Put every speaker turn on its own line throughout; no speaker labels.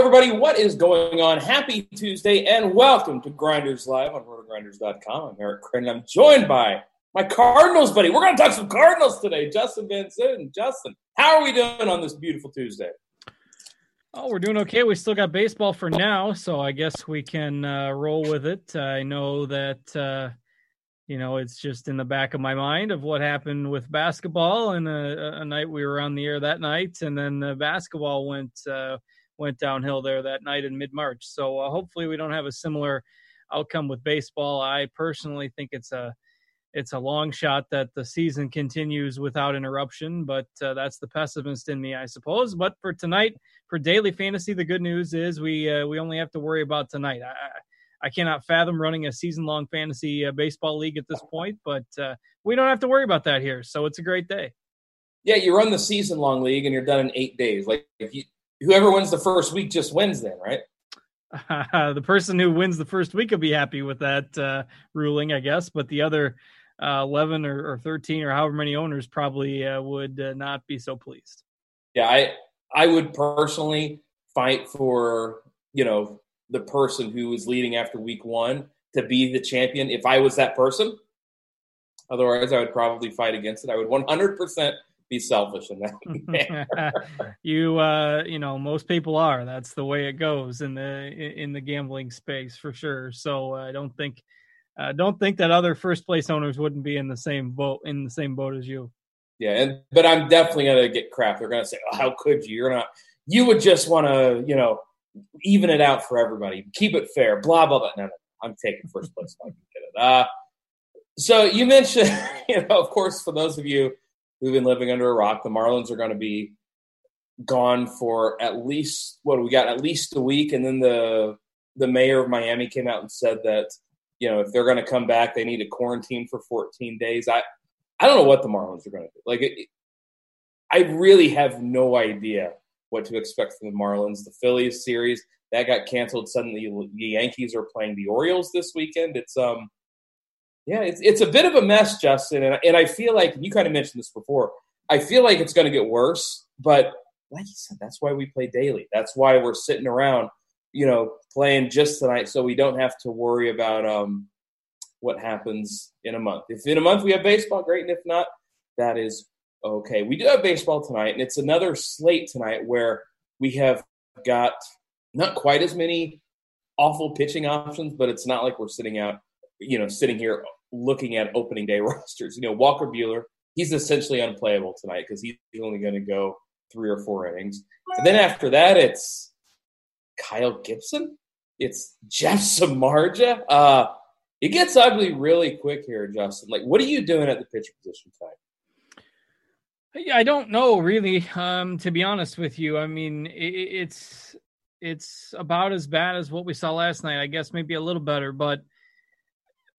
everybody. What is going on? Happy Tuesday and welcome to Grinders Live on rotogrinders.com. I'm Eric Crane. and I'm joined by my Cardinals buddy. We're going to talk some Cardinals today. Justin and Justin, how are we doing on this beautiful Tuesday?
Oh, we're doing okay. We still got baseball for now, so I guess we can uh, roll with it. I know that uh, you know it's just in the back of my mind of what happened with basketball, and a, a night we were on the air that night, and then the basketball went uh, went downhill there that night in mid March. So uh, hopefully we don't have a similar outcome with baseball. I personally think it's a it's a long shot that the season continues without interruption, but uh, that's the pessimist in me, I suppose. But for tonight, for daily fantasy, the good news is we uh, we only have to worry about tonight. I, I cannot fathom running a season long fantasy uh, baseball league at this point, but uh, we don't have to worry about that here. So it's a great day.
Yeah, you run the season long league and you're done in eight days. Like you, whoever wins the first week just wins, then right?
the person who wins the first week will be happy with that uh, ruling, I guess. But the other uh, 11 or, or, 13 or however many owners probably uh, would uh, not be so pleased.
Yeah, I I would personally fight for you know the person who is leading after week one to be the champion if I was that person. Otherwise, I would probably fight against it. I would 100% be selfish in that.
you, uh, you know, most people are. That's the way it goes in the in the gambling space for sure. So I don't think uh, don't think that other first place owners wouldn't be in the same boat in the same boat as you.
Yeah, and but I'm definitely gonna get crap. They're gonna say, oh, "How could you? You're not. You would just want to, you know, even it out for everybody, keep it fair." Blah blah blah. No, no, I'm taking first place. I can get it. Uh, so you mentioned, you know, of course, for those of you who've been living under a rock, the Marlins are going to be gone for at least what we got? At least a week, and then the the mayor of Miami came out and said that you know, if they're going to come back, they need to quarantine for 14 days. I, I don't know what the Marlins are going to do. Like, it, I really have no idea what to expect from the Marlins. The Phillies series that got canceled suddenly. The Yankees are playing the Orioles this weekend. It's um, yeah, it's it's a bit of a mess, Justin. And and I feel like you kind of mentioned this before. I feel like it's going to get worse, but like you said, that's why we play daily. That's why we're sitting around you know, playing just tonight so we don't have to worry about um, what happens in a month. If in a month we have baseball, great. And if not, that is okay. We do have baseball tonight, and it's another slate tonight where we have got not quite as many awful pitching options, but it's not like we're sitting out, you know, sitting here looking at opening day rosters. You know, Walker Buehler, he's essentially unplayable tonight because he's only going to go three or four innings. And then after that, it's Kyle Gibson. It's Jeff Samardzija. Uh, it gets ugly really quick here, Justin. Like, what are you doing at the pitcher position tonight?
I don't know really. Um, to be honest with you, I mean, it, it's it's about as bad as what we saw last night. I guess maybe a little better, but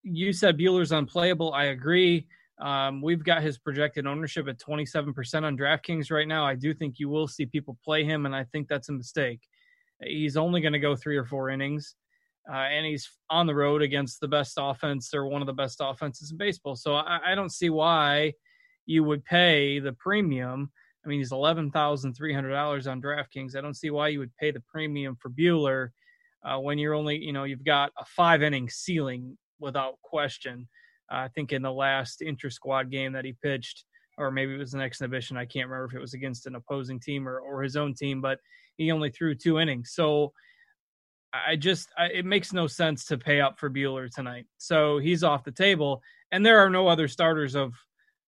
you said Buehler's unplayable. I agree. Um, we've got his projected ownership at 27% on DraftKings right now. I do think you will see people play him, and I think that's a mistake. He's only going to go three or four innings, uh, and he's on the road against the best offense or one of the best offenses in baseball. So I, I don't see why you would pay the premium. I mean, he's eleven thousand three hundred dollars on DraftKings. I don't see why you would pay the premium for Buehler uh, when you're only, you know, you've got a five inning ceiling without question. I think in the last inter squad game that he pitched, or maybe it was an exhibition. I can't remember if it was against an opposing team or, or his own team, but he only threw two innings. So I just I, it makes no sense to pay up for Buehler tonight. So he's off the table, and there are no other starters of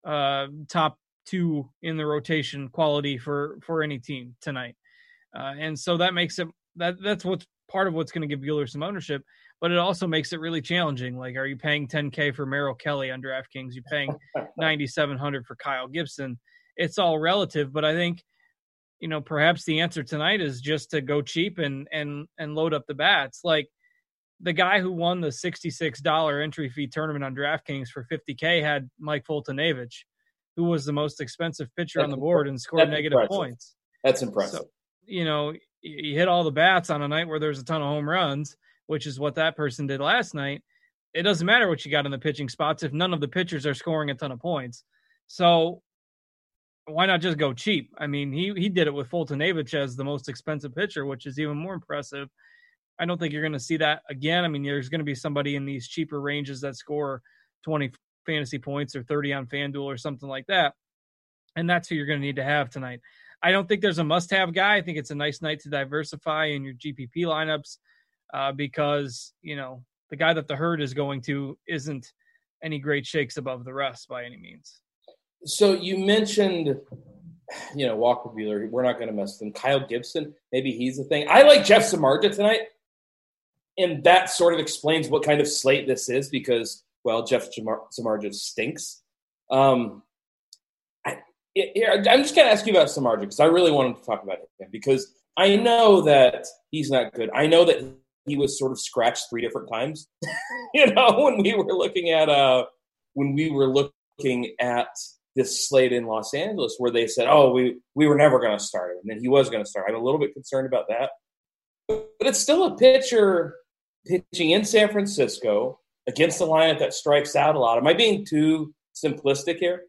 uh, top two in the rotation quality for for any team tonight. Uh, and so that makes it that that's what's part of what's going to give Buehler some ownership, but it also makes it really challenging. Like, are you paying 10K for Merrill Kelly on DraftKings? You're paying 9,700 for Kyle Gibson? It's all relative, but I think you know, perhaps the answer tonight is just to go cheap and and and load up the bats. Like the guy who won the $66 entry fee tournament on DraftKings for 50K had Mike Foltynewicz, who was the most expensive pitcher That's on the board and scored negative
impressive.
points.
That's impressive. So,
you know, you hit all the bats on a night where there's a ton of home runs, which is what that person did last night. It doesn't matter what you got in the pitching spots if none of the pitchers are scoring a ton of points. So why not just go cheap? I mean, he he did it with Foltynewicz as the most expensive pitcher, which is even more impressive. I don't think you're going to see that again. I mean, there's going to be somebody in these cheaper ranges that score 20 fantasy points or 30 on FanDuel or something like that. And that's who you're going to need to have tonight. I don't think there's a must have guy. I think it's a nice night to diversify in your GPP lineups uh, because, you know, the guy that the herd is going to isn't any great shakes above the rest by any means.
So you mentioned, you know, Walker Buehler. We're not going to mess with him. Kyle Gibson, maybe he's the thing. I like Jeff Samardzija tonight, and that sort of explains what kind of slate this is because, well, Jeff Samardzija stinks. Um, I, am just going to ask you about Samardzija because I really wanted to talk about him because I know that he's not good. I know that he was sort of scratched three different times. you know, when we were looking at uh, when we were looking at this slate in Los Angeles where they said, "Oh, we we were never going to start him," and then he was going to start. I'm a little bit concerned about that, but it's still a pitcher pitching in San Francisco against a lineup that strikes out a lot. Am I being too simplistic here?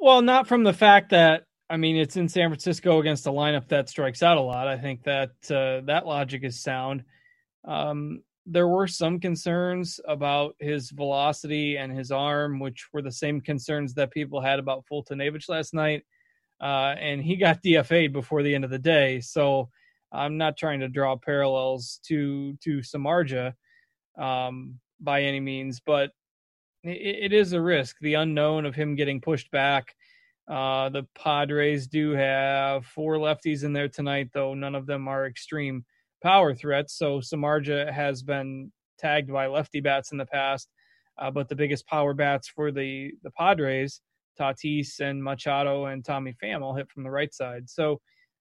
Well, not from the fact that I mean it's in San Francisco against a lineup that strikes out a lot. I think that uh, that logic is sound. Um, there were some concerns about his velocity and his arm, which were the same concerns that people had about Foltynewicz last night. Uh, and he got DFA'd before the end of the day. So I'm not trying to draw parallels to to Samardzija um, by any means, but it, it is a risk. The unknown of him getting pushed back. Uh, the Padres do have four lefties in there tonight, though none of them are extreme power threats. So Samardzija has been tagged by lefty bats in the past, uh, but the biggest power bats for the the Padres, Tatis and Machado and Tommy Pham all hit from the right side. So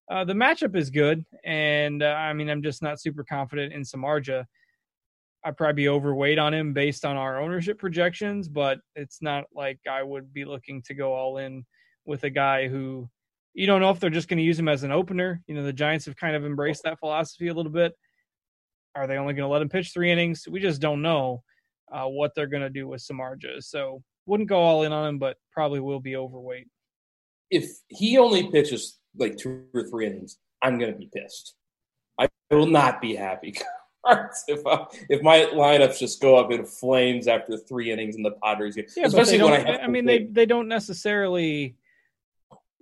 uh, the matchup is good, and uh, I mean I'm just not super confident in Samardzija. I'd probably be overweight on him based on our ownership projections, but it's not like I would be looking to go all in with a guy who you don't know if they're just going to use him as an opener. You know, the Giants have kind of embraced that philosophy a little bit. Are they only going to let him pitch three innings? We just don't know uh, what they're going to do with Samardzija. So wouldn't go all in on him, but probably will be overweight.
If he only pitches like two or three innings, I'm going to be pissed. I will not be happy. if I, if my lineups just go up in flames after three innings in the Padres game,
yeah, especially when I, I mean, they they don't necessarily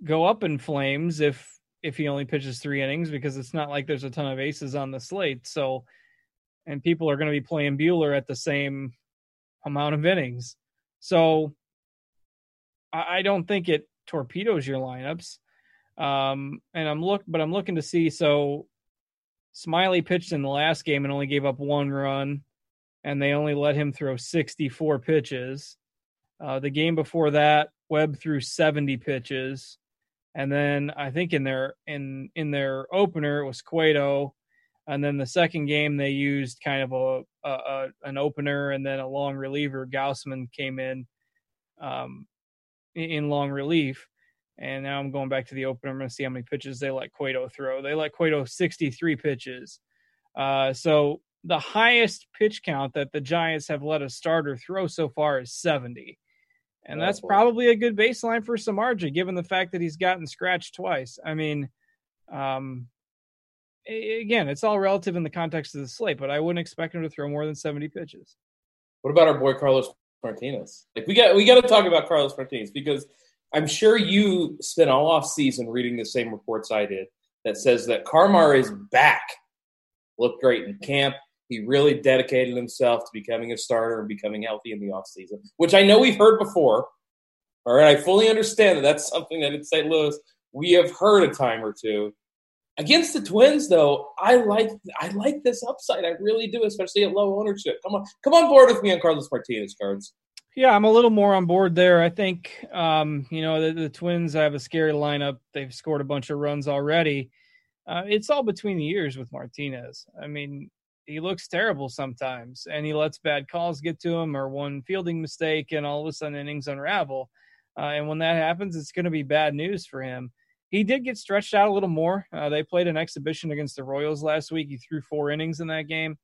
go up in flames if if he only pitches three innings because it's not like there's a ton of aces on the slate. So, and people are going to be playing Buehler at the same amount of innings. So, I, I don't think it torpedoes your lineups. Um, and I'm look, but I'm looking to see. So, Smiley pitched in the last game and only gave up one run, and they only let him throw 64 pitches. Uh, the game before that, Webb threw 70 pitches and then I think in their in in their opener it was Cueto, and then the second game they used kind of a, a, a an opener and then a long reliever. Gausman came in um, in long relief, and now I'm going back to the opener. I'm going to see how many pitches they let Cueto throw. They let Cueto 63 pitches. Uh, so the highest pitch count that the Giants have let a starter throw so far is 70. And that's probably a good baseline for Samardzija, given the fact that he's gotten scratched twice. I mean, um, again, it's all relative in the context of the slate, but I wouldn't expect him to throw more than 70 pitches.
What about our boy Carlos Martinez? Like we got we got to talk about Carlos Martinez because I'm sure you spent all off season reading the same reports I did that says that Carmar is back. Looked great in camp. He really dedicated himself to becoming a starter and becoming healthy in the offseason, which I know we've heard before. All right, I fully understand that that's something that in St. Louis we have heard a time or two. Against the Twins, though, I like I like this upside. I really do, especially at low ownership. Come on, come on board with me on Carlos Martinez cards.
Yeah, I'm a little more on board there. I think um, you know the, the Twins have a scary lineup. They've scored a bunch of runs already. Uh, it's all between the years with Martinez. I mean, he looks terrible sometimes and he lets bad calls get to him or one fielding mistake and all of a sudden innings unravel. Uh, and when that happens, it's going to be bad news for him. He did get stretched out a little more. Uh, they played an exhibition against the Royals last week. He threw four innings in that game.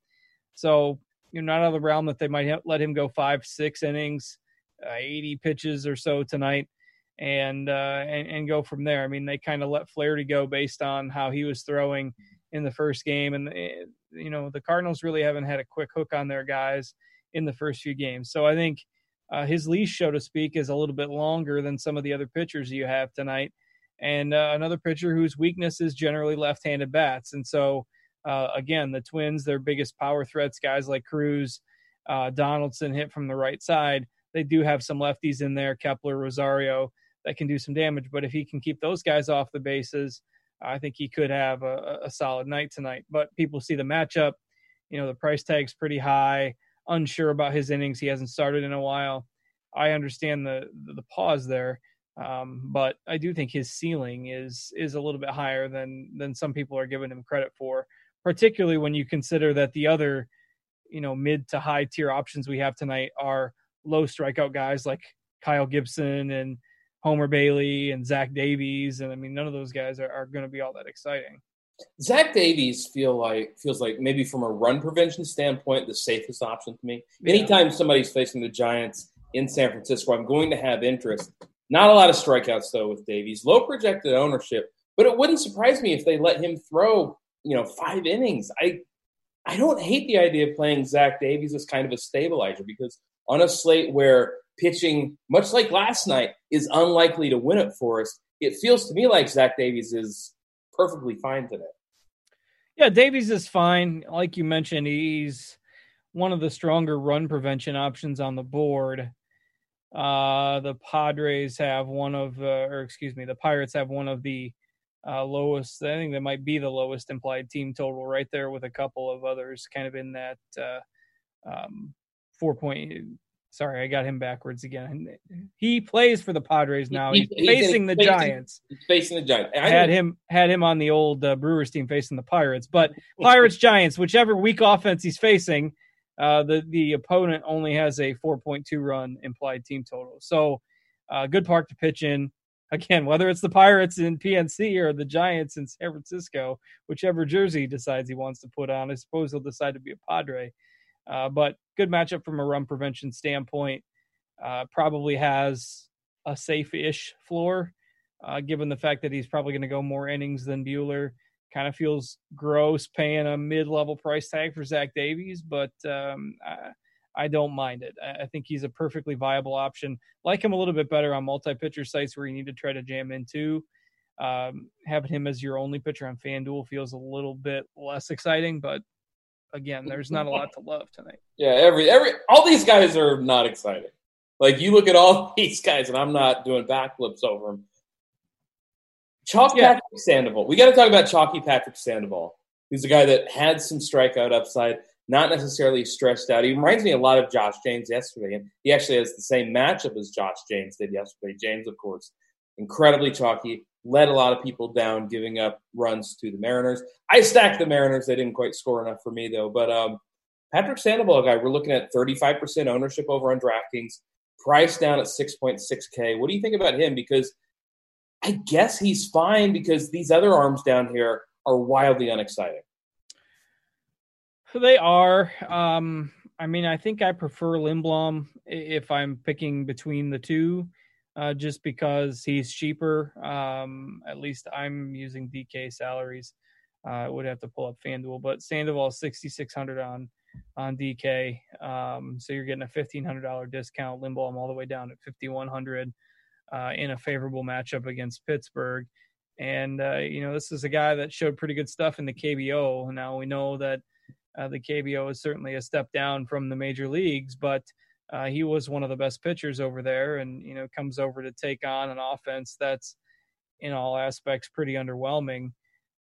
So you're not out of the realm that they might let him go five, six innings uh, 80 pitches or so tonight, and uh, and and go from there. I mean, they kind of let Flaherty go based on how he was throwing in the first game, and eh, you know the Cardinals really haven't had a quick hook on their guys in the first few games. So I think uh, his leash, so to speak, is a little bit longer than some of the other pitchers you have tonight. And uh, another pitcher whose weakness is generally left-handed bats, and so uh, again, the Twins, their biggest power threats, guys like Cruz, uh, Donaldson hit from the right side. They do have some lefties in there, Kepler, Rosario, that can do some damage. But if he can keep those guys off the bases, I think he could have a, a solid night tonight. But people see the matchup. You know, the price tag's pretty high. Unsure about his innings. He hasn't started in a while. I understand the the, pause there, um, but I do think his ceiling is is a little bit higher than than some people are giving him credit for particularly when you consider that the other, you know, mid to high tier options we have tonight are low strikeout guys like Kyle Gibson and Homer Bailey and Zach Davies, and I mean none of those guys are, are going to be all that exciting.
Zach Davies feel like feels like maybe from a run prevention standpoint the safest option to me. Yeah. Anytime somebody's facing the Giants in San Francisco, I'm going to have interest. Not a lot of strikeouts though with Davies. Low projected ownership, but it wouldn't surprise me if they let him throw you know, five innings. I I don't hate the idea of playing Zach Davies as kind of a stabilizer because on a slate where pitching, much like last night, is unlikely to win it for us, it feels to me like Zach Davies is perfectly fine today.
Yeah, Davies is fine. Like you mentioned, he's one of the stronger run prevention options on the board. Uh, the Padres have one of, uh, or excuse me, the Pirates have one of the uh, lowest. I think that might be the lowest implied team total right there with a couple of others kind of in that uh, um, four point. Sorry, I got him backwards again. He plays for the Padres now. He's, he's facing the facing, Giants.
He's facing the Giants.
I had him had him on the old uh, Brewers team facing the Pirates, but Pirates Giants, whichever weak offense he's facing, uh, the the opponent only has a 4.2 run implied team total. So, uh, good park to pitch in again, whether it's the Pirates in PNC or the Giants in San Francisco, whichever jersey he decides he wants to put on, I suppose he'll decide to be a Padre. Uh, but good matchup from a run prevention standpoint. Uh, probably has a safe-ish floor, uh, given the fact that he's probably going to go more innings than Buehler. Kind of feels gross paying a mid-level price tag for Zach Davies, but um, I don't mind it. I think he's a perfectly viable option. Like him a little bit better on multi-pitcher sites where you need to try to jam into. Um, having him as your only pitcher on FanDuel feels a little bit less exciting, but again, there's not a lot to love tonight.
Yeah, every every all these guys are not exciting. Like you look at all these guys, and I'm not doing backflips over them. Chalky yeah. Patrick Sandoval. We got to talk about Chalky Patrick Sandoval, He's a guy that had some strikeout upside not necessarily stressed out. He reminds me a lot of Josh James yesterday, and he actually has the same matchup as Josh James did yesterday. James, of course, incredibly chalky, led a lot of people down, giving up runs to the Mariners. I stacked the Mariners; they didn't quite score enough for me though. But um, Patrick Sandoval, guy, we're looking at 35% ownership over on DraftKings, price down at 6.6k. What do you think about him? Because I guess he's fine because these other arms down here are wildly unexciting.
They are. Um, I mean, I think I prefer Lindblom if I'm picking between the two, uh, just because he's cheaper. Um, at least I'm using DK salaries. Uh, I would have to pull up FanDuel, but Sandoval 6,600 on on DK. Um, so you're getting a $1,500 discount. Lindblom all the way down at 5,100 uh, in a favorable matchup against Pittsburgh. And, uh, you know, this is a guy that showed pretty good stuff in the KBO. Now we know that uh, the KBO is certainly a step down from the major leagues, but uh, he was one of the best pitchers over there, and you know comes over to take on an offense that's in all aspects pretty underwhelming.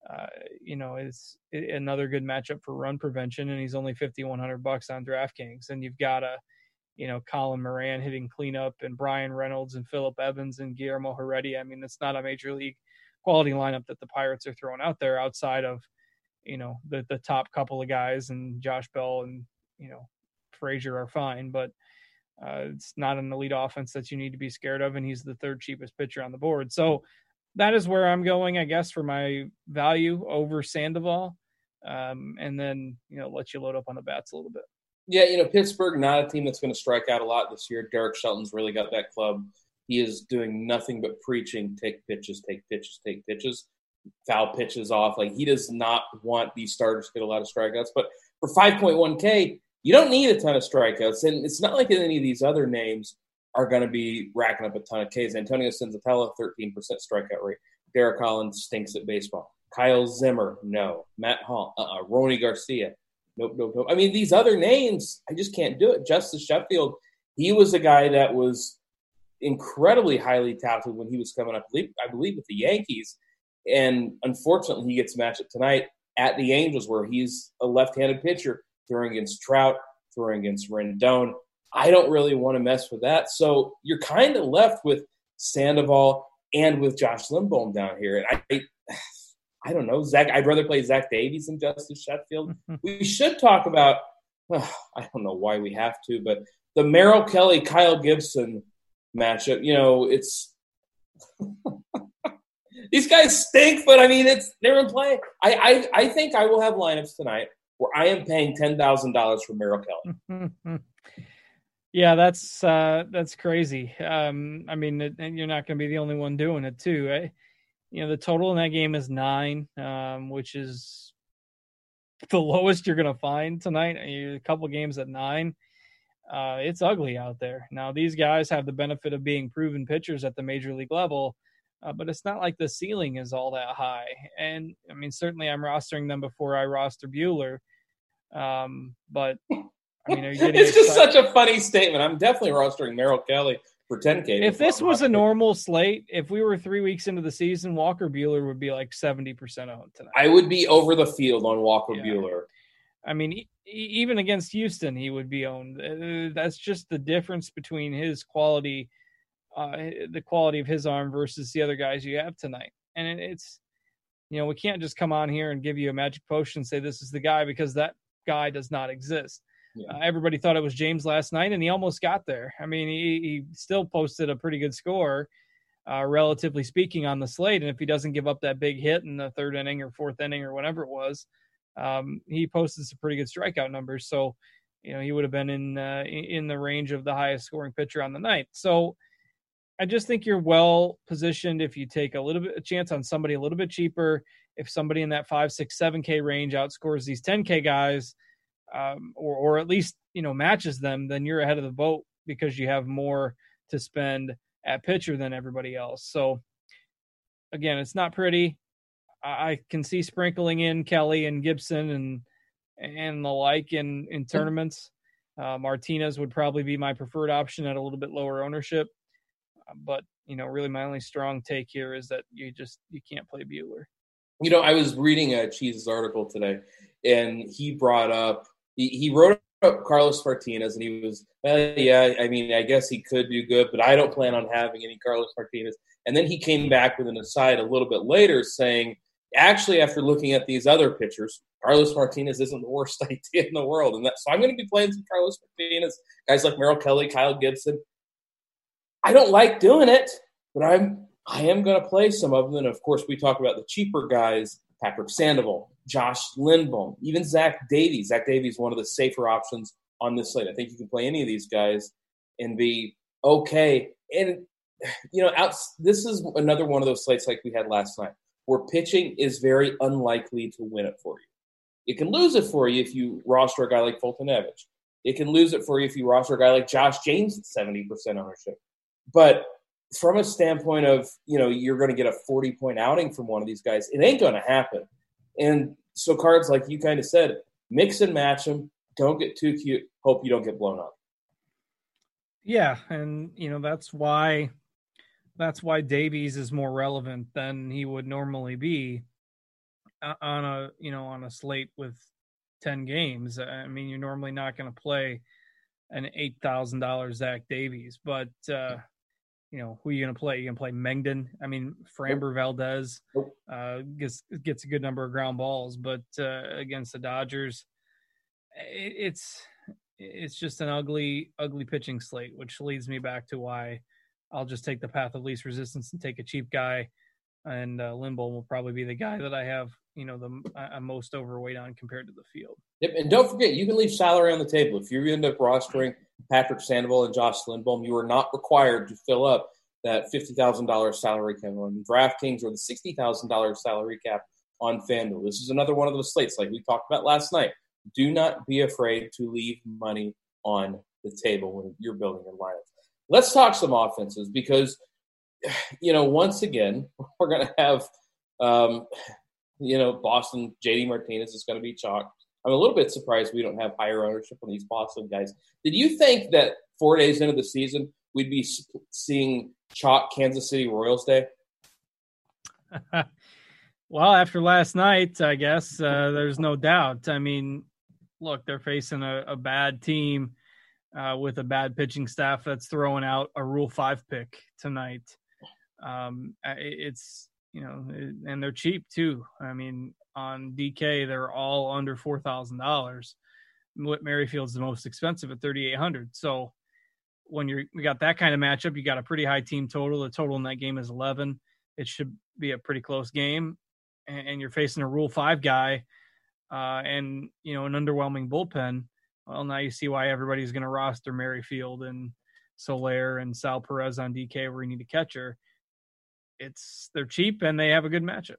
Uh, you know, is another good matchup for run prevention, and he's only fifty one hundred bucks on DraftKings, and you've got a you know Colin Moran hitting cleanup, and Bryan Reynolds and Phillip Evans and Guillermo Heredia. I mean, it's not a major league quality lineup that the Pirates are throwing out there outside of you know the the top couple of guys and Josh Bell and you know Frazier are fine, but uh, it's not an elite offense that you need to be scared of, and he's the third cheapest pitcher on the board. So that is where I'm going, I guess, for my value over Sandoval, um, and then you know let you load up on the bats a little bit.
Yeah, you know, Pittsburgh, not a team that's going to strike out a lot this year. Derek Shelton's really got that club. He is doing nothing but preaching take pitches, take pitches, take pitches, foul pitches off. Like, he does not want these starters to get a lot of strikeouts. But for 5.1K, you don't need a ton of strikeouts. And it's not like any of these other names are going to be racking up a ton of Ks. Antonio Senzatela, 13% strikeout rate. Derek Collins stinks at baseball. Kyle Zimmer, no. Matt Hall, uh-uh. Rony Garcia, nope, nope, nope. I mean, these other names, I just can't do it. Justus Sheffield, he was a guy that was incredibly highly touted when he was coming up, I believe, with the Yankees. And unfortunately, he gets matched up tonight at the Angels, where he's a left-handed pitcher throwing against Trout, throwing against Rendon. I don't really want to mess with that. So you're kind of left with Sandoval and with Josh Lindblom down here. And I, I don't know, Zach. I'd rather play Zach Davies than Justus Sheffield. we should talk about. Oh, I don't know why we have to, but the Merrill Kelly Kyle Gibson matchup. You know, it's these guys stink, but I mean, it's they're in play. I, I I think I will have lineups tonight where I am paying ten thousand dollars for Merrill Kelly.
yeah, that's uh, that's crazy. Um, I mean, it, you're not going to be the only one doing it too. Eh? You know, the total in that game is nine, um, which is the lowest you're going to find tonight. A couple games at nine. Uh, it's ugly out there. Now, these guys have the benefit of being proven pitchers at the major league level, uh, but it's not like the ceiling is all that high. And I mean, certainly I'm rostering them before I roster Buehler. Um, but I mean,
it's just such a funny statement. I'm definitely rostering Merrill Kelly for 10K.
If this was a normal slate, if we were three weeks into the season, Walker Buehler would be like 70% owned tonight.
I would be over the field on Walker yeah. Buehler.
I mean, even against Houston, he would be owned. Uh, that's just the difference between his quality, uh, the quality of his arm versus the other guys you have tonight. And it's, you know, we can't just come on here and give you a magic potion and say this is the guy because that guy does not exist. Yeah. Uh, everybody thought it was James last night, and he almost got there. I mean, he, he still posted a pretty good score, uh, relatively speaking, on the slate. And if he doesn't give up that big hit in the third inning or fourth inning or whatever it was, um, he posted some pretty good strikeout numbers. So, you know, he would have been in uh, in the range of the highest scoring pitcher on the night. So, I just think you're well positioned if you take a little bit a chance on somebody a little bit cheaper. If somebody in that five, six, seven K range outscores these 10K guys, um, or or at least you know matches them, then you're ahead of the boat because you have more to spend at pitcher than everybody else. So again, it's not pretty. I can see sprinkling in Kelly and Gibson and and the like in in tournaments. Uh, Martinez would probably be my preferred option at a little bit lower ownership, uh, but you know, really my only strong take here is that you just you can't play Buehler.
You know, I was reading a Cheese's article today, and he brought up he, he wrote up Carlos Martinez, and he was, well, yeah, I mean, I guess he could do good, but I don't plan on having any Carlos Martinez. And then he came back with an aside a little bit later saying, actually, after looking at these other pitchers, Carlos Martinez isn't the worst idea in the world. And that, so I'm going to be playing some Carlos Martinez, guys like Merrill Kelly, Kyle Gibson. I don't like doing it, but I'm I am going to play some of them. And of course, we talk about the cheaper guys, Patrick Sandoval, Josh Lindblom, even Zach Davies. Zach Davies, one of the safer options on this slate. I think you can play any of these guys and be okay. And you know, out, this is another one of those slates like we had last night, where pitching is very unlikely to win it for you. It can lose it for you if you roster a guy like Foltynewicz. It can lose it for you if you roster a guy like Josh James at seventy percent ownership. But from a standpoint of you know you're going to get a 40 point outing from one of these guys it ain't going to happen. And so cards like you kind of said mix and match them don't get too cute. Hope you don't get blown up.
Yeah and you know that's why that's why davies is more relevant than he would normally be uh, on a you know on a slate with 10 games. I mean you're normally not going to play an $8000 zach davies but uh you know, who are you going to play? You going to play Mengden? I mean, Framber Valdez uh, gets gets a good number of ground balls, but uh, against the Dodgers, it, it's it's just an ugly ugly pitching slate, which leads me back to why I'll just take the path of least resistance and take a cheap guy, and uh, Lindblom will probably be the guy that I have you know the I'm most overweight on compared to the field.
Yep, and don't forget you can leave salary on the table if you end up rostering Patrick Sandoval and Josh Lindblom. You are not required to fill up that fifty thousand dollars salary cap on DraftKings or the sixty thousand dollars salary cap on FanDuel. This is another one of those slates like we talked about last night. Do not be afraid to leave money on the table when you're building your lineup. Let's talk some offenses because you know once again we're going to have um, you know, Boston, JD Martinez is going to be chalk. I'm a little bit surprised we don't have higher ownership on these Boston guys. Did you think that four days into the season we'd be seeing chalk Kansas City Royals Day?
well, after last night, I guess uh, there's no doubt. I mean, look, they're facing a, a bad team uh, with a bad pitching staff that's throwing out a Rule Five pick tonight. Um, it's you know, eh, and they're cheap too. I mean, on DK, they're all under four thousand dollars. Whit Merrifield's the most expensive at thirty eight hundred. So when you're we got that kind of matchup, you got a pretty high team total. The total in that game is eleven. It should be a pretty close game, and, you're facing a Rule Five guy, uh, and you know an underwhelming bullpen. Well, now you see why everybody's going to roster Merrifield and Soler and Sal Perez on DK where you need a catcher it's they're cheap and they have a good matchup.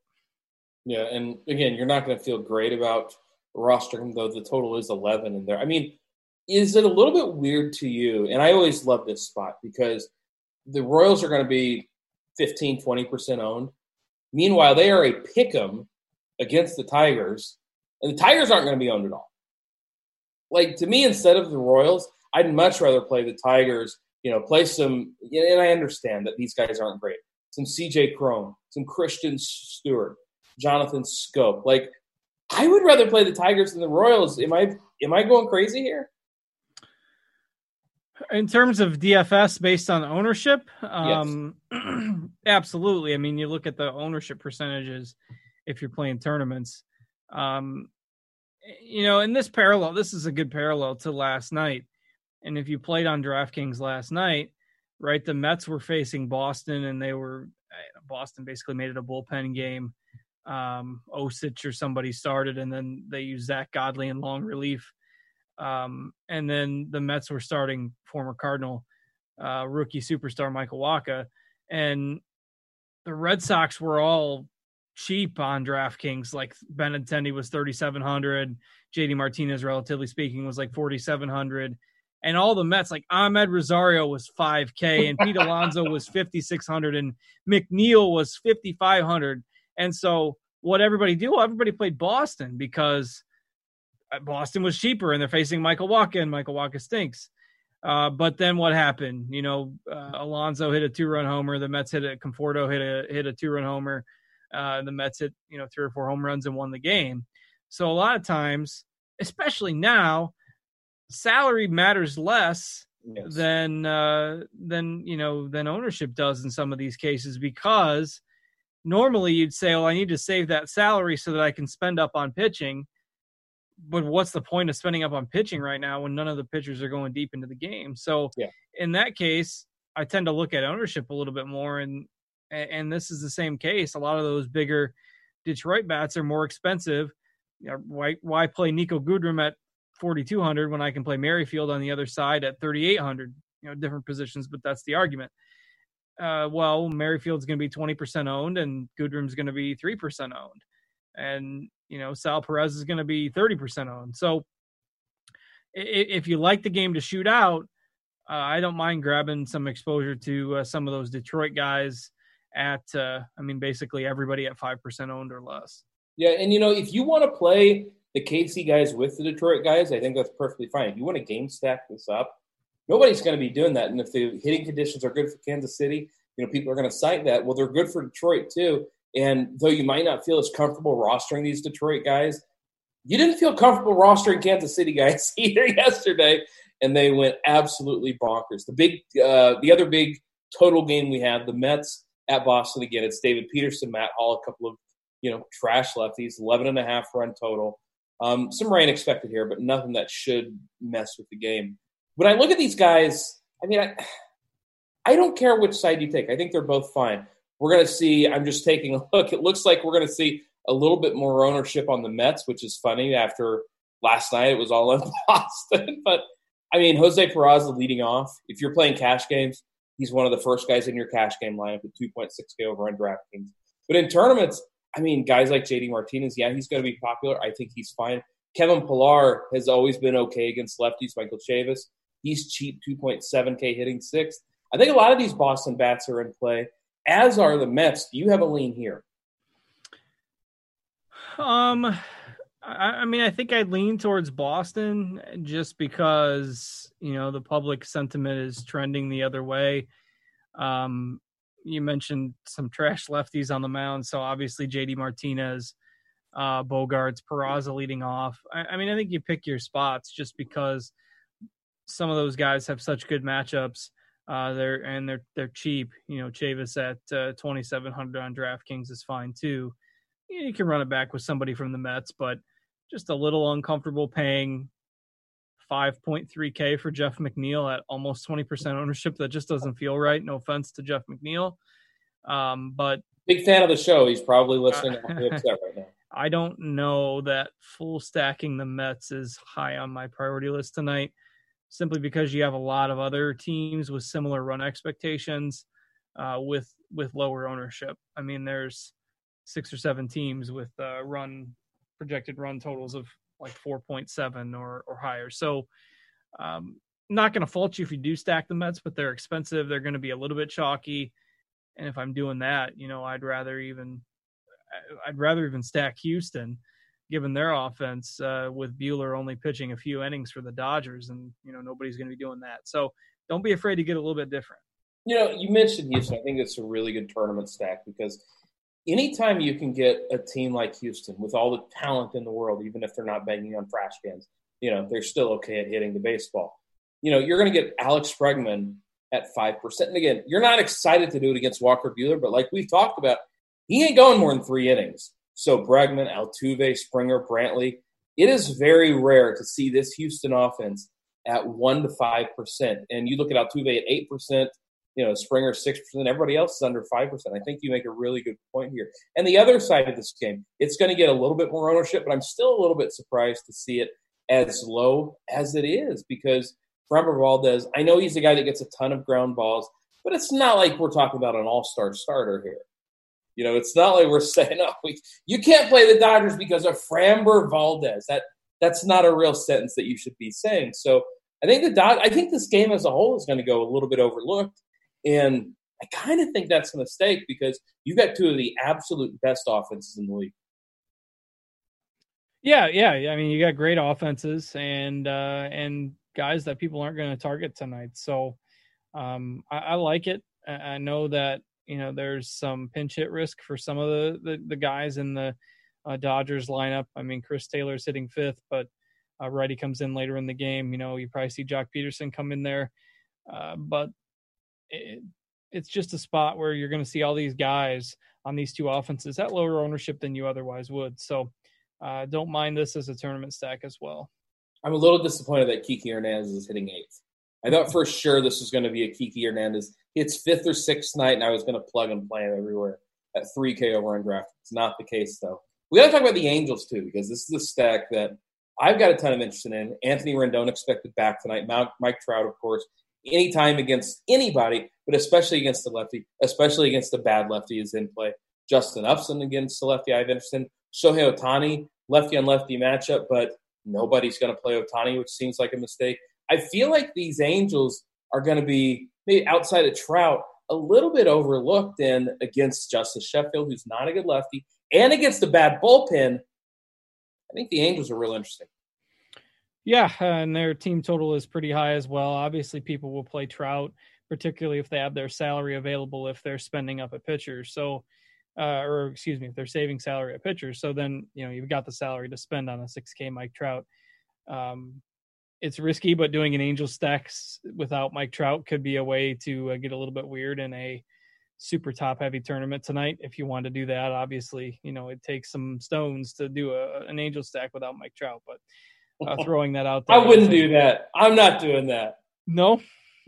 Yeah, and again, you're not going to feel great about rostering though the total is 11 in there. I mean, is it a little bit weird to you? And I always love this spot because the Royals are going to be 15, 20% owned. Meanwhile, they are a pick 'em against the Tigers, and the Tigers aren't going to be owned at all. Like to me, instead of the Royals, I'd much rather play the Tigers. You know, play some. And I understand that these guys aren't great, some CJ Cron, some Christin Stewart, Jonathan Schoop. Like, I would rather play the Tigers than the Royals. Am I am I going crazy here?
In terms of DFS based on ownership, um, yes. absolutely. I mean, you look at the ownership percentages if you're playing tournaments. Um, you know, in this parallel, this is a good parallel to last night. And if you played on DraftKings last night, right? The Mets were facing Boston, and they were eh, Boston basically made it a bullpen game. Um, Osich or somebody started, and then they used Zack Godley in long relief. Um, and then the Mets were starting former Cardinal uh, rookie superstar Michael Wacha, and the Red Sox were all cheap on DraftKings. Like Benintendi was thirty seven hundred, JD Martinez, relatively speaking, was like forty seven hundred and all the Mets, like Amed Rosario was 5K and Pete Alonso was 5,600 and McNeil was 5,500. And so what everybody did, well, everybody played Boston because uh, Boston was cheaper and they're facing Michael Wacha and Michael Wacha stinks. Uh, but then what happened? You know, uh, Alonso hit a two-run homer. The Mets hit a Conforto hit a hit a two-run homer. Uh, the Mets hit you know three or four home runs and won the game. So a lot of times, especially now, salary matters less yes. than uh, than you know than ownership does in some of these cases because normally you'd say, "Well, I need to save that salary so that I can spend up on pitching." But what's the point of spending up on pitching right now when none of the pitchers are going deep into the game? So yeah. in that case, I tend to look at ownership a little bit more, and and this is the same case. A lot of those bigger Detroit bats are more expensive. Why why play Niko Goodrum at 4200 when I can play Merrifield on the other side at 3800. You know, different positions, but that's the argument. Uh, well, Merrifield's going to be 20% owned and Goodrum's going to be 3% owned. And, you know, Sal Perez is going to be 30% owned. So if you like the game to shoot out, uh, I don't mind grabbing some exposure to uh, some of those Detroit guys at, uh, I mean, basically everybody at 5% owned or less.
Yeah. And, you know, if you want to play the KC guys with the Detroit guys, I think that's perfectly fine. If you want to game stack this up, nobody's going to be doing that. And if the hitting conditions are good for Kansas City, you know, people are going to cite that. Well, they're good for Detroit too. And though you might not feel as comfortable rostering these Detroit guys, you didn't feel comfortable rostering Kansas City guys either yesterday, and they went absolutely bonkers. The big, uh, the other big total game we have, the Mets at Boston again. It's David Peterson, Matt Hall, a couple of you know trash lefties, 11 and a half run total. Um, some rain expected here, but nothing that should mess with the game. When I look at these guys, I mean, I, I don't care which side you take. I think they're both fine. We're going to see, I'm just taking a look. It looks like we're going to see a little bit more ownership on the Mets, which is funny after last night it was all in Boston. but I mean, Jose Peraza leading off. If you're playing cash games, he's one of the first guys in your cash game lineup with 2.6K over on DraftKings. But in tournaments, I mean, guys like JD Martinez, yeah, he's going to be popular. I think he's fine. Kevin Pillar has always been okay against lefties. Michael Chavis, he's cheap, 2.7K hitting sixth. I think a lot of these Boston bats are in play, as are the Mets. Do you have a lean here?
Um, I, I mean, I think I'd lean towards Boston just because you know the public sentiment is trending the other way. Um, you mentioned some trash lefties on the mound, so obviously JD Martinez, uh, Bogaerts, Peraza leading off. I, I mean, I think you pick your spots just because some of those guys have such good matchups. Uh, they're and they're they're cheap. You know, Chavis at uh, twenty seven hundred on DraftKings is fine too. You can run it back with somebody from the Mets, but just a little uncomfortable paying 5.3K for Jeff McNeil at almost 20% ownership. That just doesn't feel right. No offense to Jeff McNeil. Um, but
big fan of the show. He's probably listening uh, right now.
I don't know that full stacking the Mets is high on my priority list tonight, simply because you have a lot of other teams with similar run expectations, uh, with with lower ownership. I mean, there's six or seven teams with uh, run projected run totals of like 4.7 or or higher. So, um, not going to fault you if you do stack the Mets, but they're expensive. They're going to be a little bit chalky, and if I'm doing that, you know, I'd rather even I'd rather even stack Houston, given their offense uh, with Buehler only pitching a few innings for the Dodgers, and you know nobody's going to be doing that. So don't be afraid to get a little bit different.
You know, you mentioned Houston. I think it's a really good tournament stack because anytime you can get a team like Houston with all the talent in the world, even if they're not banging on trash cans, you know, they're still okay at hitting the baseball. You know, you're going to get Alex Bregman at 5%. And again, you're not excited to do it against Walker Buehler, but like we've talked about, he ain't going more than three innings. So Bregman, Altuve, Springer, Brantley, it is very rare to see this Houston offense at 1% to 5%. And you look at Altuve at 8%, you know, Springer six percent. Everybody else is under five percent. I think you make a really good point here. And the other side of this game, it's going to get a little bit more ownership, but I'm still a little bit surprised to see it as low as it is because Framber Valdez. I know he's a guy that gets a ton of ground balls, but it's not like we're talking about an all-star starter here. You know, it's not like we're saying, "Oh, we, you can't play the Dodgers because of Framber Valdez." That that's not a real sentence that you should be saying. So I think the Dod- I think this game as a whole is going to go a little bit overlooked. And I kind of think that's a mistake because you got two of the absolute best offenses in the league.
Yeah, yeah. I mean, you got great offenses and uh, and guys that people aren't going to target tonight. So um, I, I, like it. I know that you know there's some pinch hit risk for some of the the, the guys in the uh, Dodgers lineup. I mean, Chris Taylor's hitting fifth, but uh, righty comes in later in the game. You know, you probably see Joc Pederson come in there. Uh, but it, it's just a spot where you're going to see all these guys on these two offenses at lower ownership than you otherwise would. So uh, don't mind this as a tournament stack as well.
I'm a little disappointed that Kiki Hernandez is hitting eighth. I thought for sure this was going to be a Kiki Hernandez. It's fifth or sixth night, and I was going to plug and play him everywhere at 3K over on draft. It's not the case, though. We got to talk about the Angels, too, because this is a stack that I've got a ton of interest in. Anthony Rendon expected back tonight. Mike Trout, of course, anytime against anybody, but especially against the lefty, especially against the bad lefty is in play. Justin Upton against the lefty, I have interest in. Shohei Ohtani, lefty on lefty matchup, but nobody's going to play Ohtani, which seems like a mistake. I feel like these Angels are going to be maybe outside of Trout a little bit overlooked in against Justus Sheffield, who's not a good lefty, and against the bad bullpen. I think the Angels are real interesting.
Yeah, and their team total is pretty high as well. Obviously, people will play Trout, particularly if they have their salary available if they're spending up a pitcher. So, uh, or excuse me, if they're saving salary at pitchers. So then you know you've got the salary to spend on a 6K Mike Trout. Um, it's risky, but doing an Angel stacks without Mike Trout could be a way to uh, get a little bit weird in a super top heavy tournament tonight. If you want to do that, obviously, you know it takes some stones to do a, an Angel stack without Mike Trout, but uh, throwing that out there.
I wouldn't do that. I'm not doing that.
No.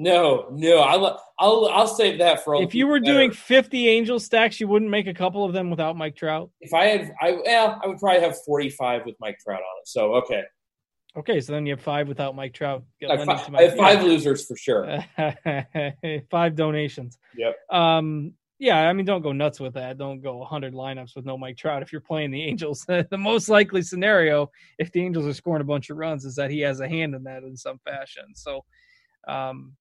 No, no, I'll I'll I'll save that for.
If you were better. doing fifty Angel stacks, you wouldn't make a couple of them without Mike Trout.
If I had, I yeah, I would probably have forty five with Mike Trout on it. So okay.
Okay, so then you have five without Mike Trout.
I have, five, I have five losers for sure.
five donations.
Yep.
Um, yeah, I mean, don't go nuts with that. Don't go 100 lineups with no Mike Trout if you're playing the Angels. the most likely scenario, if the Angels are scoring a bunch of runs, is that he has a hand in that in some fashion. So, um,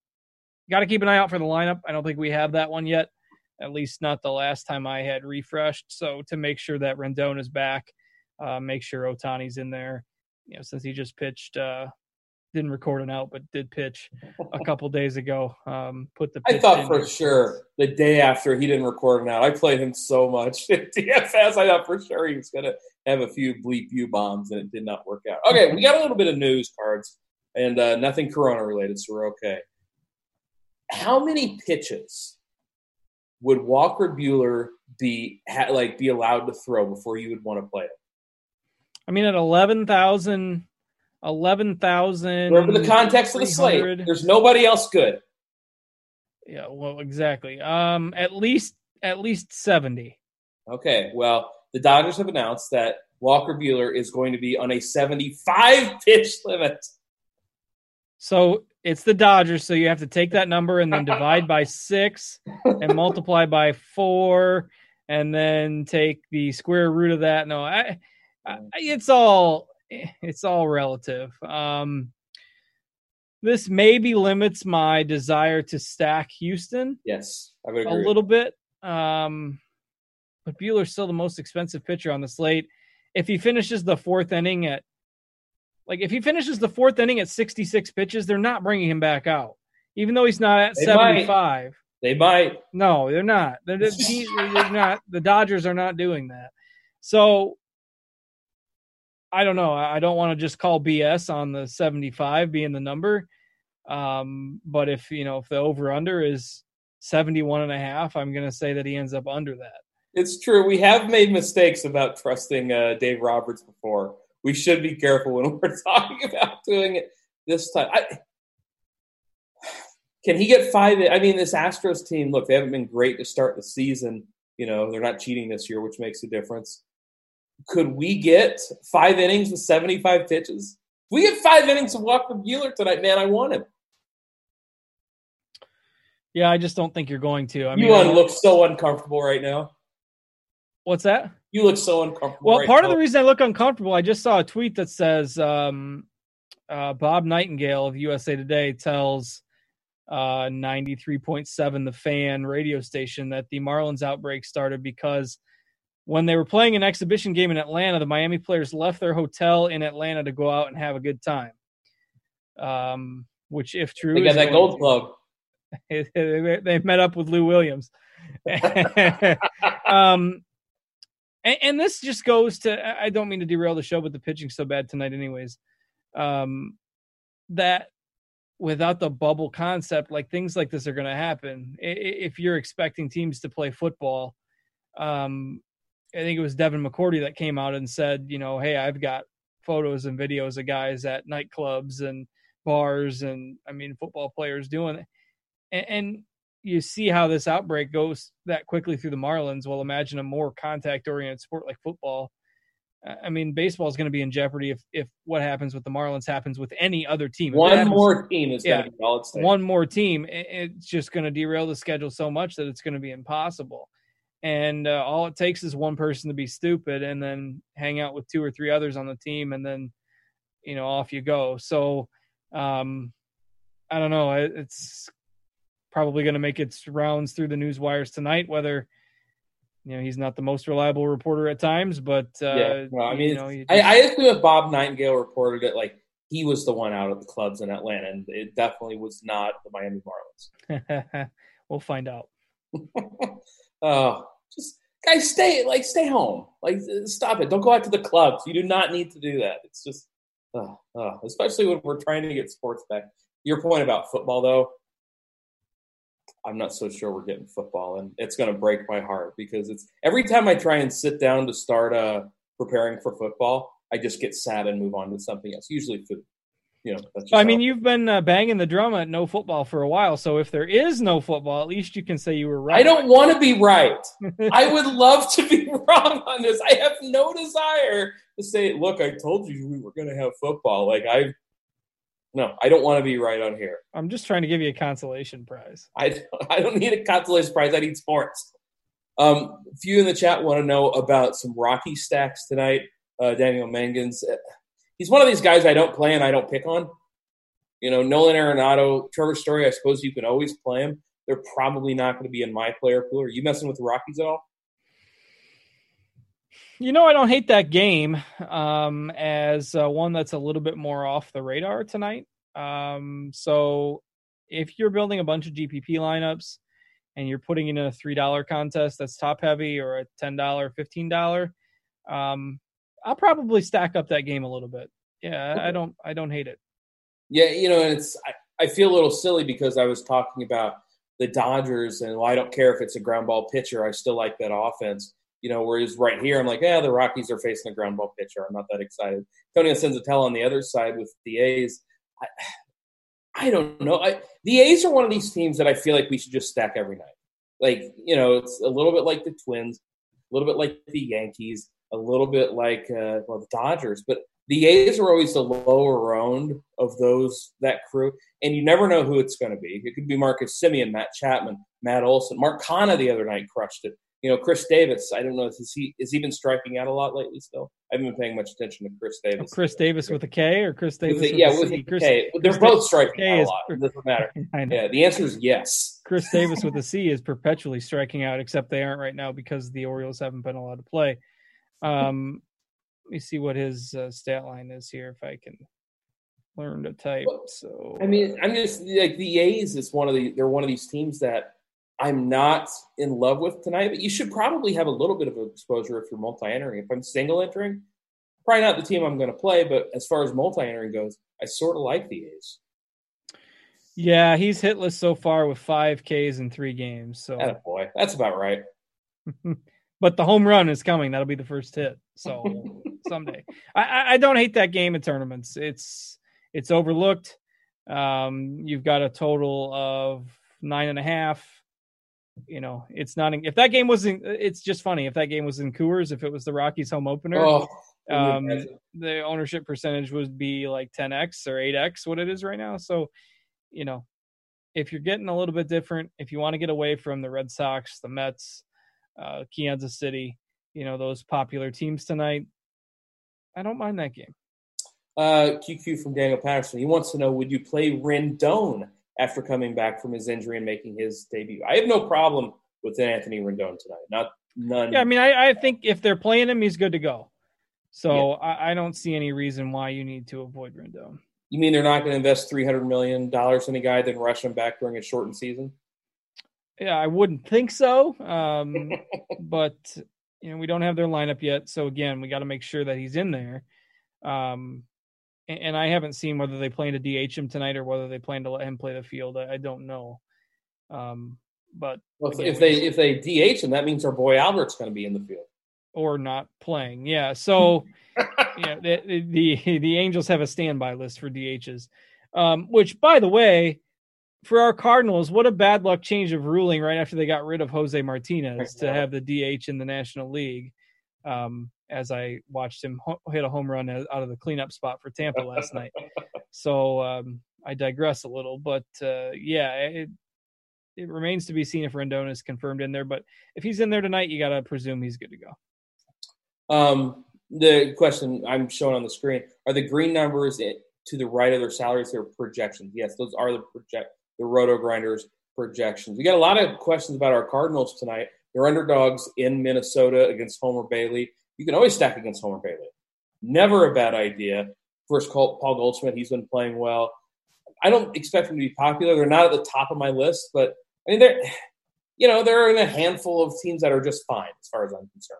got to keep an eye out for the lineup. I don't think we have that one yet, at least not the last time I had refreshed. So, to make sure that Rendon is back, uh, make sure Ohtani's in there. You know, since he just pitched uh, didn't record an out, but did pitch a couple days ago. Um, put the
I thought for sure the day after he didn't record an out. I played him so much at DFS. I thought for sure he was going to have a few bleep you bombs, and it did not work out. Okay, we got a little bit of news cards and uh, nothing Corona related, so we're okay. How many pitches would Walker Buehler be ha- like be allowed to throw before you would want to play it?
I mean, at eleven thousand eleven thousand.
Remember the context of the slate. There's nobody else good.
Yeah, well, exactly. Um, at least at least seventy.
Okay, well, the Dodgers have announced that Walker Buehler is going to be on a seventy-five pitch limit.
So it's the Dodgers, so you have to take that number and then divide by six and multiply by four, and then take the square root of that. No, I, I it's all it's all relative. Um, this maybe limits my desire to stack Houston.
Yes,
a little bit. Um, but Buehler's still the most expensive pitcher on the slate. If he finishes the fourth inning at, like, if he finishes the fourth inning at 66 pitches, they're not bringing him back out, even though he's not at they 75. Might.
They might.
No, they're not. They're, they're not. The Dodgers are not doing that. So I don't know. I don't want to just call BS on the 75 being the number. Um, but if, you know, if the over under is 71 and a half, I'm going to say that he ends up under that.
It's true. We have made mistakes about trusting uh, Dave Roberts before. We should be careful when we're talking about doing it this time. I, can he get five? I mean, this Astros team, look, they haven't been great to start the season. You know, they're not cheating this year, which makes a difference could we get five innings with 75 pitches? If we get five innings of Walker Buehler tonight, man, I want him.
Yeah, I just don't think you're going to. I
mean, you look so uncomfortable right now.
What's that?
You look so uncomfortable.
Well,
right
part
now.
of the reason I look uncomfortable, I just saw a tweet that says um, uh, Bob Nightingale of USA Today tells uh, 93.7 The Fan radio station that the Marlins outbreak started because when they were playing an exhibition game in Atlanta, the Miami players left their hotel in Atlanta to go out and have a good time. Um, which, if true,
they got that gold club.
they met up with Lou Williams. um, and, and, this just goes to I don't mean to derail the show, but the pitching's so bad tonight, anyways. Um, that without the bubble concept, like things like this are going to happen. If you're expecting teams to play football, um, I think it was Devin McCourty that came out and said, you know, hey, I've got photos and videos of guys at nightclubs and bars and I mean football players doing it. And, and you see how this outbreak goes that quickly through the Marlins. Well, imagine a more contact oriented sport like football. I mean, baseball is going to be in jeopardy if, if what happens with the Marlins happens with any other team.
one happens, more team is yeah, going to be all
One more team. It's just going to derail the schedule so much that it's going to be impossible and uh, all it takes is one person to be stupid and then hang out with two or three others on the team and then you know off you go. So um i don't know it's probably going to make its rounds through the news wires tonight whether you know he's not the most reliable reporter at times but uh yeah,
well, i mean you know, just... I, I assume if bob nightingale reported it like he was the one out of the clubs in atlanta and it definitely was not the miami marlins.
We'll find out.
Oh, guys, stay like stay home. Like stop it. Don't go out to the clubs. You do not need to do that. It's just, uh, uh, especially when we're trying to get sports back. Your point about football, though, I'm not so sure we're getting football, and it's going to break my heart because it's every time I try and sit down to start uh, preparing for football, I just get sad and move on to something else, usually food. You know.
I mean, you've been uh, banging the drum at no football for a while, so if there is no football, at least you can say you were right.
I don't want to be right. I would love to be wrong on this. I have no desire to say, "Look, I told you we were going to have football." Like I, no, I don't want to be right on here.
I'm just trying to give you a consolation prize.
I I don't need a consolation prize. I need sports. Um, you in the chat want to know about some Rocky stacks tonight, uh, Daniel Mangans, uh, he's one of these guys I don't play and I don't pick on. You know, Nolan Arenado, Trevor Story, I suppose you can always play him. They're probably not going to be in my player pool. Are you messing with the Rockies at all?
You know, I don't hate that game um, as uh, one that's a little bit more off the radar tonight. Um, so if you're building a bunch of GPP lineups and you're putting in a $3 contest that's top heavy or a $10, $15, um, I'll probably stack up that game a little bit. Yeah, I don't I don't hate it.
Yeah, you know, and it's I, I feel a little silly because I was talking about the Dodgers and well, I don't care if it's a ground ball pitcher, I still like that offense. You know, whereas right here I'm like, yeah, the Rockies are facing a ground ball pitcher. I'm not that excited. Tony Senzatela on the other side with the A's. I, I don't know. I, the A's are one of these teams that I feel like we should just stack every night. Like, you know, it's a little bit like the Twins, a little bit like the Yankees a little bit like uh, well the Dodgers, but the A's are always the lower round of those that crew, and you never know who it's going to be. It could be Marcus Semien, Matt Chapman, Matt Olson, Mark Canha the other night crushed it. You know, Chris Davis. I don't know. Is he is he been striking out a lot lately? Still, I haven't been paying much attention to Chris Davis.
Oh, Chris Davis with a K or Chris Davis?
With
with
yeah,
a
with a
Chris,
K. They're
Chris
both striking
K
out a lot. It doesn't matter.
I know.
Yeah, the answer is yes.
Chris Davis with a C is perpetually striking out, except they aren't right now because the Orioles haven't been allowed to play. Um, let me see what his uh, stat line is here if I can learn to type. So
I mean, I'm just like the A's is one of the they're one of these teams that I'm not in love with tonight, but you should probably have a little bit of exposure if you're multi-entering. If I'm single entering, probably not the team I'm going to play, but as far as multi-entering goes, I sort of like the A's.
yeah, he's hitless so far with five Ks in three games. So,
Oh boy, that's about right.
but the home run is coming. That'll be the first hit. So someday, I, I- don't hate that game in tournaments. It's it's overlooked. Um, you've got a total of nine and a half. You know, it's not in, if that game wasn't. It's just funny if that game was in Coors. If it was the Rockies home opener,
Oh,
um, the ownership percentage would be like 10x or 8x what it is right now. So, you know, if you're getting a little bit different, if you want to get away from the Red Sox, the Mets, uh, Kansas City, you know, those popular teams tonight, I don't mind that game.
uh, QQ from Daniel Patterson. He wants to know: Would you play Rendon after coming back from his injury and making his debut? I have no problem with Anthony Rendon tonight. Not none.
Yeah, I mean, I, I think if they're playing him, he's good to go. So I, I don't see any reason why you need to avoid Rendon.
You mean they're not going to invest three hundred million dollars in a guy, then rush him back during a shortened season?
Yeah, I wouldn't think so. Um, but you know, we don't have their lineup yet. So again, we got to make sure that he's in there. Um, and, and I haven't seen whether they plan to DH him tonight or whether they plan to let him play the field. I, I don't know. Um, but
Well, if,
Again,
if they if they DH him, that means our boy Albert's going to be in the field.
or not playing. Yeah. So yeah, the, the the Angels have a standby list for DHs. Um, which by the way, for our Cardinals, what a bad luck change of ruling right after they got rid of Jose Martinez to have the DH in the National League. Um, as I watched him ho- hit a home run out of the cleanup spot for Tampa last night. So um, I digress a little, but uh, yeah, it, it remains to be seen if Rendon is confirmed in there. But if he's in there tonight, you got to presume he's good to go.
Um, the question I'm showing on the screen are the green numbers it, to the right of their salaries their projections. Yes, those are the project the RotoGrinders projections. We got a lot of questions about our Cardinals tonight. They're underdogs in Minnesota against Homer Bailey. You can always stack against Homer Bailey. Never a bad idea. First, Paul Goldschmidt. He's been playing well. I don't expect them to be popular. They're not at the top of my list, but I mean they're you know they're in a handful of teams that are just fine as far as I'm concerned.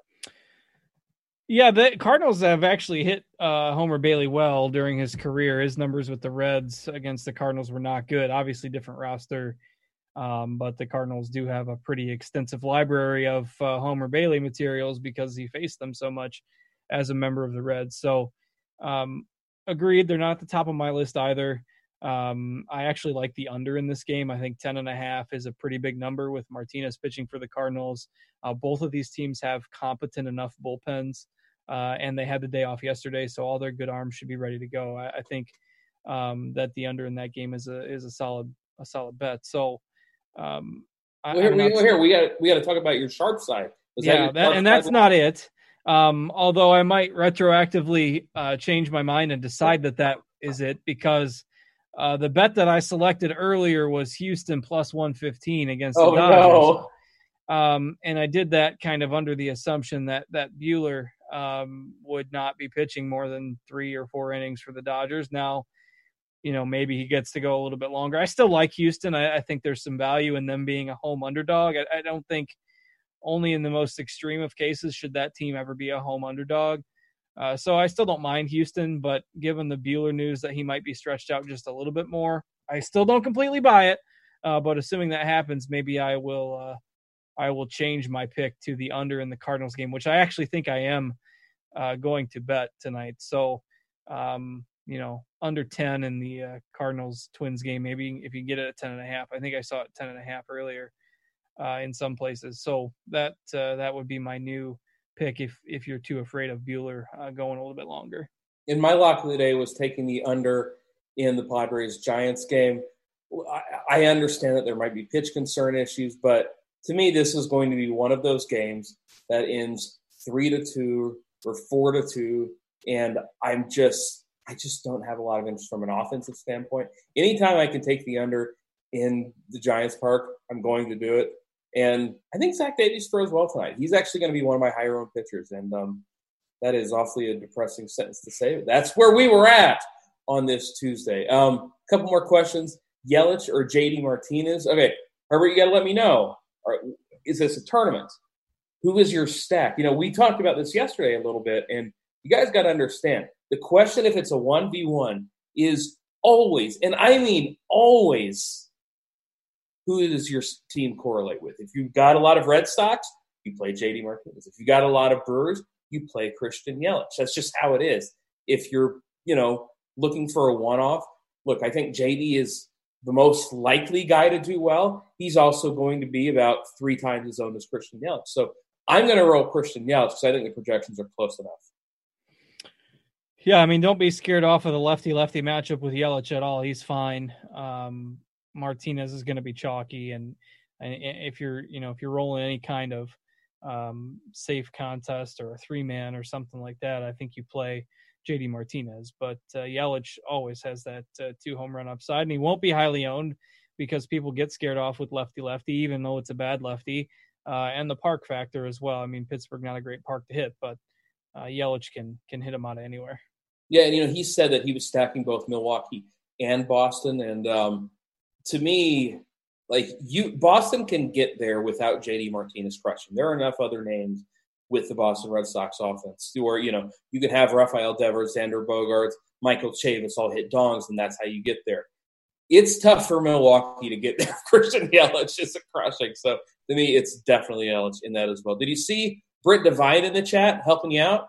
Yeah, the Cardinals have actually hit uh, Homer Bailey well during his career. His numbers with the Reds against the Cardinals were not good. Obviously, different roster, um, but the Cardinals do have a pretty extensive library of uh, Homer Bailey materials because he faced them so much as a member of the Reds. So, um, agreed. They're not at the top of my list either. Um, I actually like the under in this game. I think 10 and a half is a pretty big number with Martinez pitching for the Cardinals. Uh, both of these teams have competent enough bullpens, uh, and they had the day off yesterday, so all their good arms should be ready to go. I, I think um, that the under in that game is a is a solid a solid bet. So, um,
I, well, here, we, here we got we got to talk about your sharp side.
Was yeah, that, that and that's not it. Um, although I might retroactively uh, change my mind and decide that that is it because uh, the bet that I selected earlier was Houston plus 115 against
oh,
the
Dodgers.
No. Um, and I did that kind of under the assumption that that Buehler um, would not be pitching more than three or four innings for the Dodgers. Now, you know, maybe he gets to go a little bit longer. I still like Houston. I, I think there's some value in them being a home underdog. I, I don't think only in the most extreme of cases should that team ever be a home underdog. Uh, so I still don't mind Houston, but given the Buehler news that he might be stretched out just a little bit more, I still don't completely buy it. Uh, but assuming that happens, maybe I will uh, I will change my pick to the under in the Cardinals game, which I actually think I am uh, going to bet tonight. So um, you know, under ten in the uh, Cardinals Twins game, maybe if you get it at ten and a half. I think I saw it ten and a half earlier uh, in some places. So that that would be my new pick if if you're too afraid of Buehler uh, going a little bit longer.
In my lock of the day was taking the under in the Padres Giants game. I understand that there might be pitch concern issues, but to me, this is going to be one of those games that ends three to two or four to two, and I'm just I just don't have a lot of interest from an offensive standpoint. Anytime I can take the under in the Giants Park, I'm going to do it. And I think Zach Davies throws well tonight. He's actually going to be one of my higher owned pitchers, and um, that is awfully a depressing sentence to say. That's where we were at on this Tuesday. A um, couple more questions: Yelich or JD Martinez? Okay, Herbert, you got to let me know. Is this a tournament? Who is your stack? You know, we talked about this yesterday a little bit, and you guys got to understand the question if it's a one v one is always, and I mean always who does your team correlate with? If you've got a lot of Red Sox, you play JD Martinez. If you got a lot of Brewers, you play Christian Yelich. That's just how it is. If you're, you know, looking for a one-off, look, I think JD is the most likely guy to do well. He's also going to be about three times as owned as Christian Yelich. So I'm going to roll Christian Yelich because I think the projections are close enough.
Yeah, I mean, don't be scared off of the lefty lefty matchup with Yelich at all. He's fine. Um, Martinez is going to be chalky, and, and if you're you know if you're rolling any kind of um, safe contest or a three man or something like that, I think you play JD Martinez. But uh, Yelich always has that uh, two home run upside, and he won't be highly owned because people get scared off with lefty lefty, even though it's a bad lefty, uh, and the park factor as well. I mean, Pittsburgh not a great park to hit, but uh, Yelich can can hit him out of anywhere.
Yeah, and you know he said that he was stacking both Milwaukee and Boston, and um, to me, like you, Boston can get there without JD Martinez crushing. There are enough other names with the Boston Red Sox offense, or you know, you could have Rafael Devers, Xander Bogaerts, Michael Chavis all hit dongs, and that's how you get there. It's tough for Milwaukee to get there. Christian Yelich is a crushing. So to me, it's definitely Yelich in that as well. Did you see Britt Devine in the chat helping you out?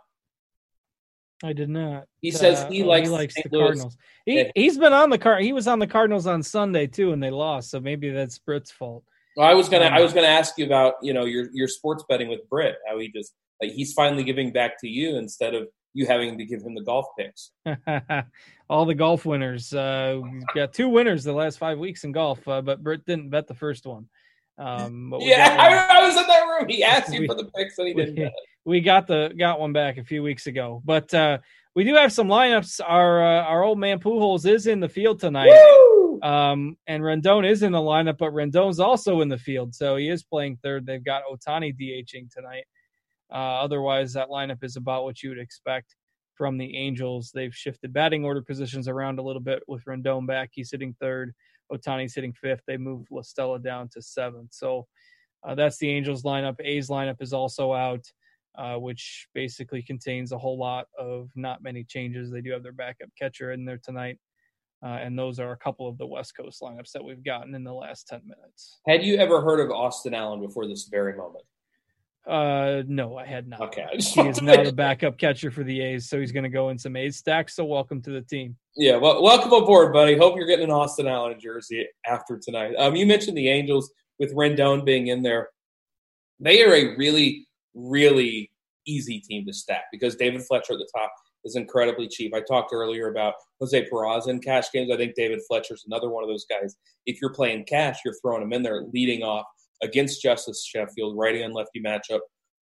I did not.
He says he uh, likes, he likes
the Cardinals. He yeah. he's been on the car. He was on the Cardinals on Sunday too, and they lost. So maybe that's Britt's fault.
Well, I was gonna um, I was gonna ask you about you know your your sports betting with Britt. How he just like he's finally giving back to you instead of you having to give him the golf picks.
All the golf winners. Uh, we've got two winners the last five weeks in golf, uh, but Britt didn't bet the first one. Um,
yeah, I, I, was in that room. He asked you we, for the picks and he didn't. We,
we got the got one back a few weeks ago, but uh, we do have some lineups. Our uh, our old man Pujols is in the field tonight, um, and Rendon is in the lineup, but Rendon's also in the field, so he is playing third. They've got Ohtani DHing tonight. Uh, otherwise, that lineup is about what you would expect from the Angels. They've shifted batting order positions around a little bit with Rendon back. He's sitting third. Ohtani's sitting fifth. They moved La Stella down to seventh. So uh, that's the Angels lineup. A's lineup is also out uh, which basically contains a whole lot of not many changes. They do have their backup catcher in there tonight. Uh, and those are a couple of the West Coast lineups that we've gotten in the last 10 minutes.
Had you ever heard of Austin Allen before this very moment?
Uh, no, I had not.
Okay,
he is now the backup catcher for the A's, so he's going to go in some A's stacks. So welcome to the team.
Yeah, well, welcome aboard, buddy. Hope you're getting an Austin Allen jersey after tonight. Um, you mentioned the Angels with Rendon being in there. They are a really, really easy team to stack because David Fletcher at the top is incredibly cheap. I talked earlier about Jose Peraza in cash games. I think David Fletcher's another one of those guys. If you're playing cash, you're throwing him in there leading off against Justus Sheffield, righty and lefty matchup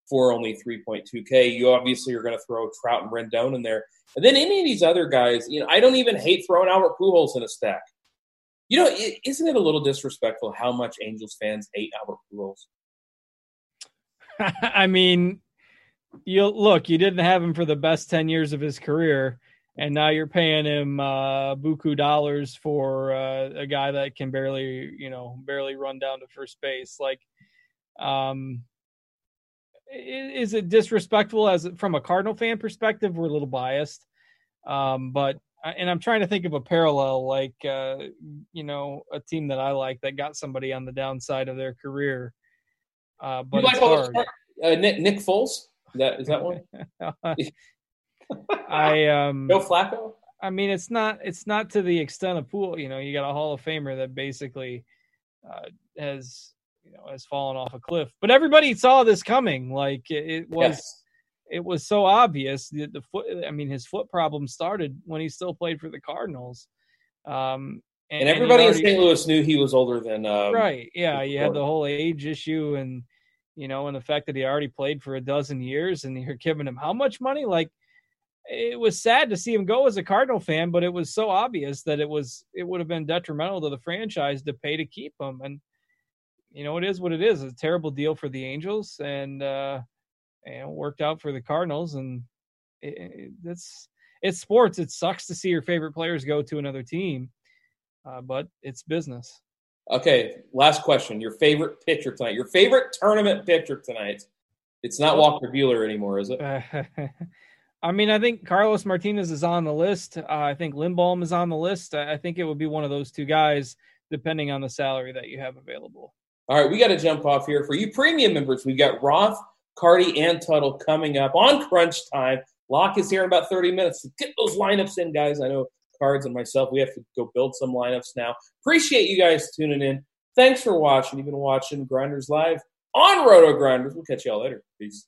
for only 3.2K. You obviously are going to throw Trout and Rendon in there. And then any of these other guys, you know, I don't even hate throwing Albert Pujols in a stack. You know, isn't it a little disrespectful how much Angels fans hate Albert Pujols?
I mean, you look, you didn't have him for the best 10 years of his career and now you're paying him uh, buku dollars for uh, a guy that can barely, you know, barely run down to first base. Like, um, is it disrespectful as from a Cardinal fan perspective? We're a little biased, um, but uh, and I'm trying to think of a parallel, like uh, you know, a team that I like that got somebody on the downside of their career. Uh, but
like uh, Nick Nick Foles. Is that is that one?
I um
Joe Flacco.
I mean, it's not it's not to the extent of pool. You know, you got a Hall of Famer that basically uh, has you know has fallen off a cliff. But everybody saw this coming. Like it, it was. Yes. It was so obvious that the foot. I mean, his foot problem started when he still played for the Cardinals.
Um, and, and everybody already, in St. Louis knew he was older than. Um,
right. Yeah. You had the whole age issue, and you know, and the fact that he already played for a dozen years, and you're giving him how much money? Like, it was sad to see him go as a Cardinal fan, but it was so obvious that it was it would have been detrimental to the franchise to pay to keep him. And you know, it is what it is. It's a terrible deal for the Angels, and uh, and worked out for the Cardinals. And it, it's it's sports. It sucks to see your favorite players go to another team, uh, but it's business.
Okay, last question. Your favorite pitcher tonight? Your favorite tournament pitcher tonight? It's not Walker Buehler anymore, is it?
I mean, I think Carlos Martinez is on the list. Uh, I think Lindblom is on the list. I think it would be one of those two guys, depending on the salary that you have available.
All right, we got to jump off here. For you premium members, we got Roth, Carty, and Tuttle coming up on crunch time. Lock is here in about 30 minutes. Get those lineups in, guys. I know Cards and myself, we have to go build some lineups now. Appreciate you guys tuning in. Thanks for watching. You've been watching GrindersLive on RotoGrinders. We'll catch y'all later. Peace.